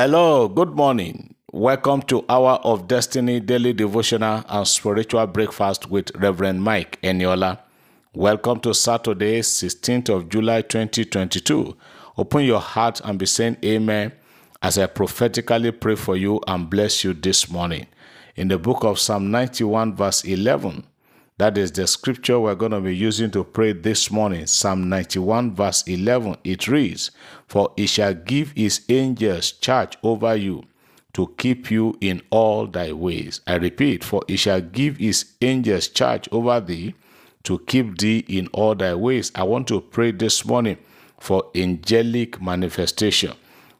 Hello, good morning. Welcome to Hour of Destiny Daily Devotional and Spiritual Breakfast with Reverend Mike Eniola. Welcome to Saturday, 16th of July 2022. Open your heart and be saying amen as I prophetically pray for you and bless you this morning. In the book of Psalm 91, verse 11, that is the scripture we're going to be using to pray this morning. Psalm 91, verse 11. It reads, For he shall give his angels charge over you to keep you in all thy ways. I repeat, for he shall give his angels charge over thee to keep thee in all thy ways. I want to pray this morning for angelic manifestation.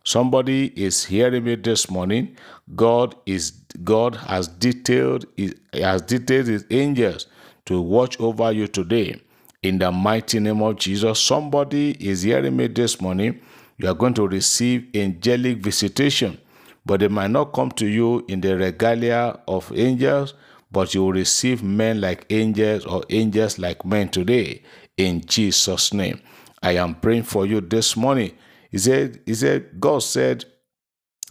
Somebody is hearing me this morning. God is God has detailed has detailed his angels to watch over you today. In the mighty name of Jesus, somebody is hearing me this morning. You are going to receive angelic visitation, but they might not come to you in the regalia of angels, but you will receive men like angels or angels like men today. In Jesus' name, I am praying for you this morning. He said, He said, God said,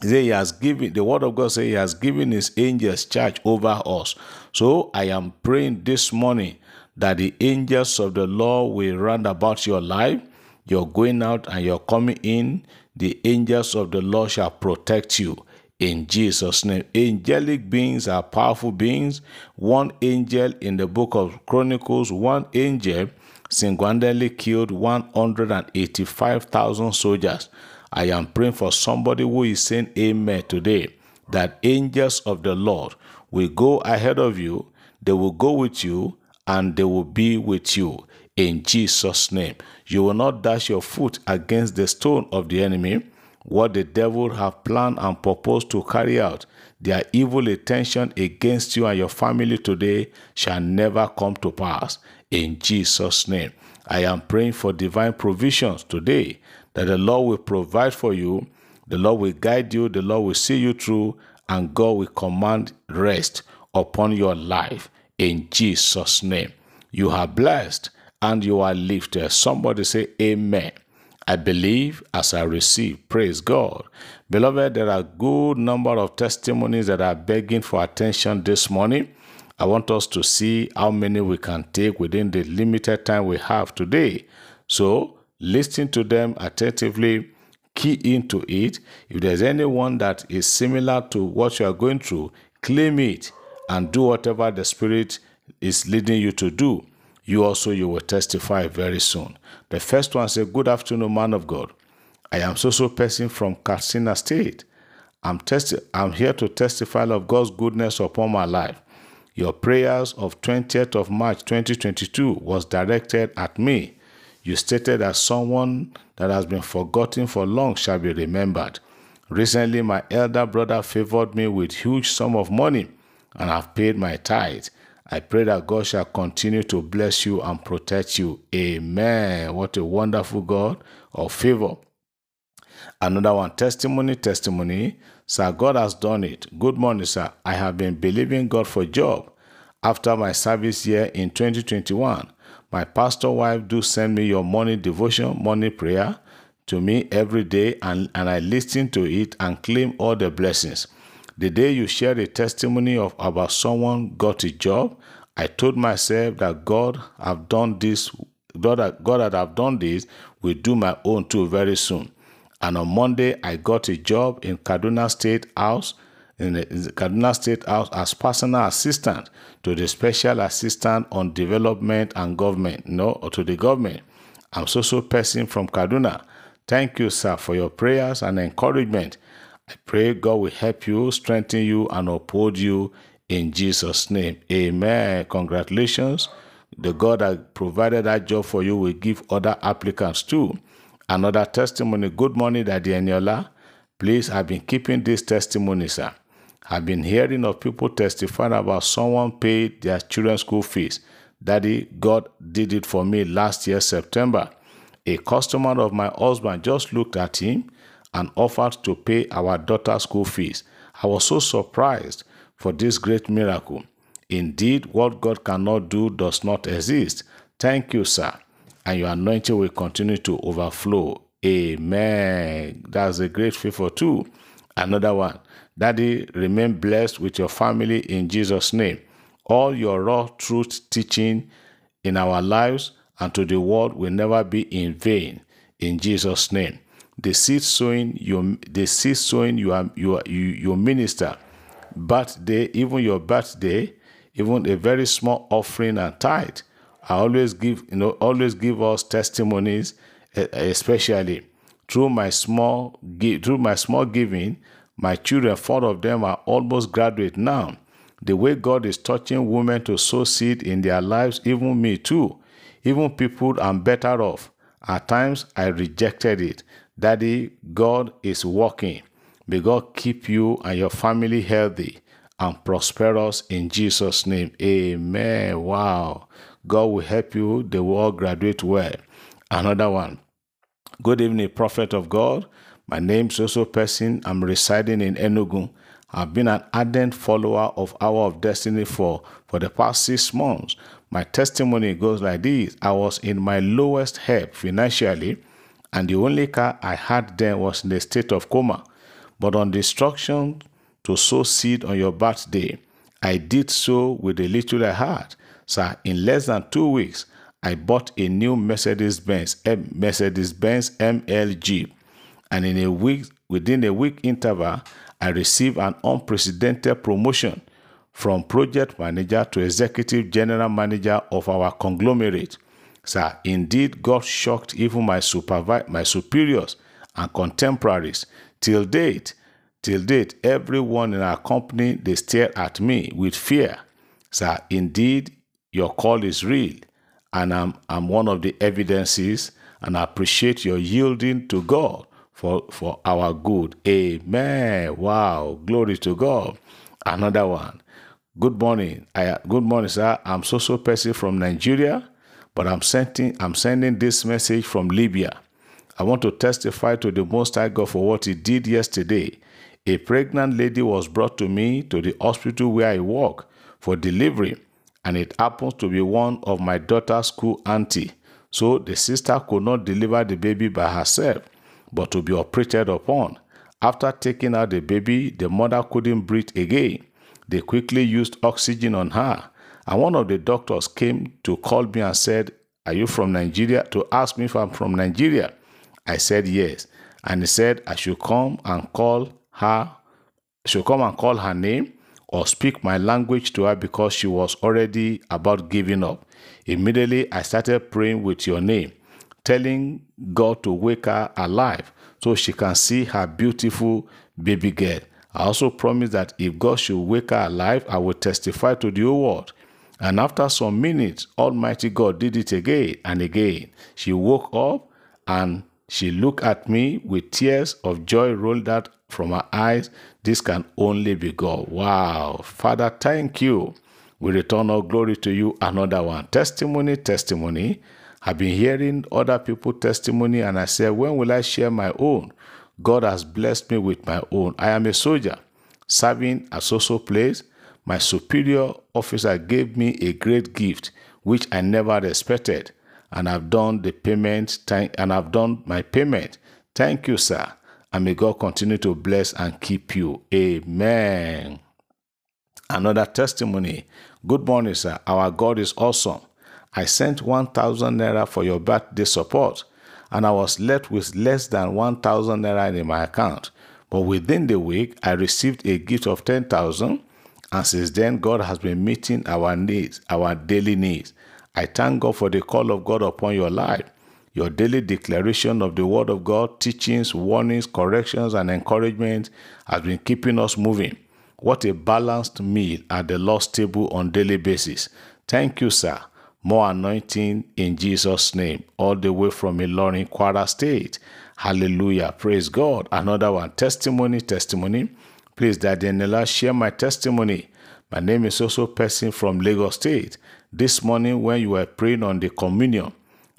he he has given the word of God says he has given his angels charge over us. So I am praying this morning that the angels of the Lord will round about your life. You're going out and you're coming in. The angels of the Lord shall protect you in Jesus' name. Angelic beings are powerful beings. One angel in the book of Chronicles, one angel single-handedly killed 185,000 soldiers. I am praying for somebody who is saying amen today that angels of the Lord will go ahead of you, they will go with you, and they will be with you in Jesus' name. You will not dash your foot against the stone of the enemy. What the devil have planned and proposed to carry out, their evil intention against you and your family today shall never come to pass in Jesus' name. I am praying for divine provisions today that the Lord will provide for you, the Lord will guide you, the Lord will see you through, and God will command rest upon your life in Jesus' name. You are blessed and you are lifted. Somebody say, Amen. I believe as I receive. Praise God. Beloved, there are a good number of testimonies that are begging for attention this morning. I want us to see how many we can take within the limited time we have today. So, listen to them attentively, key into it. If there's anyone that is similar to what you are going through, claim it and do whatever the Spirit is leading you to do. You also you will testify very soon. The first one said, Good afternoon, man of God. I am so so person from Katsina State. I'm testi- I'm here to testify of God's goodness upon my life. Your prayers of 20th of March 2022 was directed at me. You stated that someone that has been forgotten for long shall be remembered. Recently, my elder brother favored me with huge sum of money and I've paid my tithe. I pray that God shall continue to bless you and protect you. Amen. What a wonderful God of favor. Another one, testimony, testimony. Sir, God has done it. Good morning, sir. I have been believing God for job. After my service year in 2021, my pastor wife do send me your morning devotion, morning prayer to me every day, and, and I listen to it and claim all the blessings. The day you shared a testimony of about someone got a job, I told myself that God have done this, God, God that have done this will do my own too very soon. And on Monday, I got a job in Kaduna State House, in the Kaduna State House as personal assistant to the Special Assistant on Development and Government, no, or to the government. I'm so so person from Kaduna. Thank you, sir, for your prayers and encouragement. I pray God will help you, strengthen you, and uphold you in Jesus' name. Amen. Congratulations. The God that provided that job for you will give other applicants too. Another testimony. Good morning, Daddy Eniola. Please, I've been keeping this testimony, sir. I've been hearing of people testifying about someone paid their children's school fees. Daddy, God did it for me last year, September. A customer of my husband just looked at him and offered to pay our daughter's school fees. I was so surprised for this great miracle. Indeed, what God cannot do does not exist. Thank you, sir. And your anointing will continue to overflow. Amen. That's a great favor too. Another one. Daddy, remain blessed with your family in Jesus' name. All your raw truth teaching in our lives and to the world will never be in vain in Jesus' name. The seed sowing you the seed sowing you are you, are, you you minister birthday, even your birthday, even a very small offering and tithe. I always give, you know, always give us testimonies, especially through my small through my small giving. My children, four of them are almost graduate now. The way God is touching women to sow seed in their lives, even me too, even people I'm better off. At times I rejected it. Daddy, God is working. May God keep you and your family healthy and prosperous in Jesus' name. Amen. Wow. God will help you. They will all graduate well. Another one. Good evening, prophet of God. My name is also Person. I'm residing in Enugu. I've been an ardent follower of Hour of Destiny for, for the past six months. My testimony goes like this I was in my lowest help financially, and the only car I had then was in a state of coma. But on the instruction to sow seed on your birthday, I did so with the little I had. So in less than two weeks, I bought a new Mercedes Benz Mercedes Benz MLG, and in a week, within a week interval, I received an unprecedented promotion from project manager to executive general manager of our conglomerate. Sir, indeed, God shocked even my supervi- my superiors and contemporaries Till date, till date, everyone in our company they stare at me with fear. Sir, indeed, your call is real, and I'm I'm one of the evidences, and I appreciate your yielding to God for for our good. Amen. Wow, glory to God. Another one. Good morning. I, good morning, sir. I'm Soso Percy from Nigeria, but I'm sending I'm sending this message from Libya. I want to testify to the Most High God for what He did yesterday. A pregnant lady was brought to me to the hospital where I work for delivery, and it happens to be one of my daughter's school auntie. So the sister could not deliver the baby by herself, but to be operated upon. After taking out the baby, the mother couldn't breathe again. They quickly used oxygen on her, and one of the doctors came to call me and said, Are you from Nigeria? to ask me if I'm from Nigeria. I said yes. And he said I should come and call her, should come and call her name or speak my language to her because she was already about giving up. Immediately, I started praying with your name, telling God to wake her alive so she can see her beautiful baby girl. I also promised that if God should wake her alive, I will testify to the whole world. And after some minutes, Almighty God did it again and again. She woke up and she looked at me with tears of joy rolled out from her eyes. This can only be God. Wow. Father, thank you. We return all glory to you. Another one. Testimony, testimony. I've been hearing other people testimony and I said, when will I share my own? God has blessed me with my own. I am a soldier serving at social place. My superior officer gave me a great gift which I never expected and I've done the payment and I've done my payment. Thank you, sir. And may God continue to bless and keep you. Amen. Another testimony. Good morning, sir. Our God is awesome. I sent 1,000 naira for your birthday support, and I was left with less than 1,000 naira in my account. But within the week, I received a gift of 10,000, and since then, God has been meeting our needs, our daily needs. I thank God for the call of God upon your life. Your daily declaration of the Word of God, teachings, warnings, corrections, and encouragement has been keeping us moving. What a balanced meal at the Lord's table on daily basis. Thank you, sir. More anointing in Jesus' name, all the way from Ilorin, Kwara State. Hallelujah. Praise God. Another one. Testimony, testimony. Please, Daddy Nella, share my testimony. My name is also Person from Lagos State. This morning, when you were praying on the communion,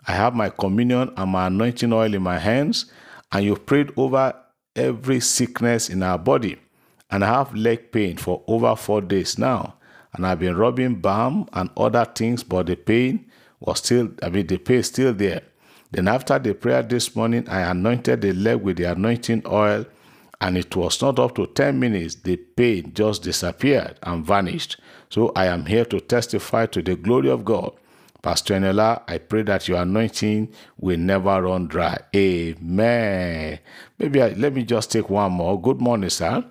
I have my communion and my anointing oil in my hands, and you prayed over every sickness in our body. And I have leg pain for over four days now. And I've been rubbing balm and other things, but the pain was still, I mean, the pain is still there. Then after the prayer this morning, I anointed the leg with the anointing oil, and it was not up to 10 minutes, the pain just disappeared and vanished. So I am here to testify to the glory of God. Pastor Eniola, I pray that your anointing will never run dry. Amen. Maybe I, let me just take one more. Good morning, sir.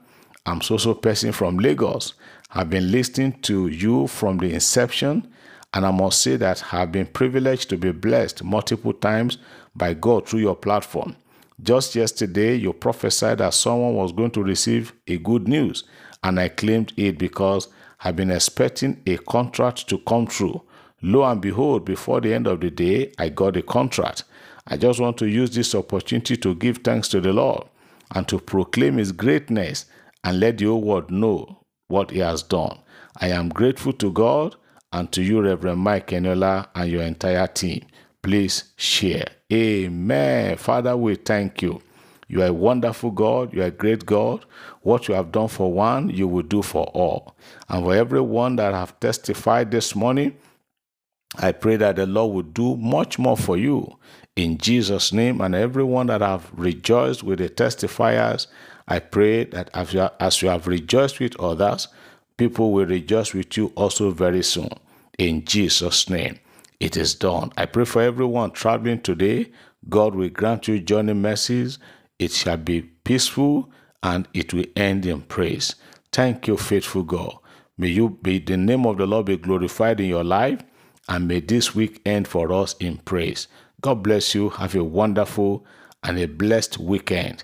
I'm so person from Lagos. I've been listening to you from the inception, and I must say that I've been privileged to be blessed multiple times by God through your platform. Just yesterday, you prophesied that someone was going to receive a good news, and I claimed it because I've been expecting a contract to come through. Lo and behold, before the end of the day, I got a contract. I just want to use this opportunity to give thanks to the Lord and to proclaim His greatness and let the whole world know what He has done. I am grateful to God and to you, Reverend Mike Eniola, and your entire team. Please share. Amen. Father, we thank you. You are a wonderful God. You are a great God. What you have done for one, you will do for all. And for everyone that have testified this morning, I pray that the Lord will do much more for you in Jesus' name. And everyone that have rejoiced with the testifiers, I pray that as you, as you have rejoiced with others, people will rejoice with you also very soon. In Jesus' name it is done. I pray for everyone traveling today. God will grant you journey mercies. It shall be peaceful and it will end in praise. Thank you, faithful God. May you be the name of the Lord be glorified in your life, and may this week end for us in praise. God bless you. Have a wonderful and a blessed weekend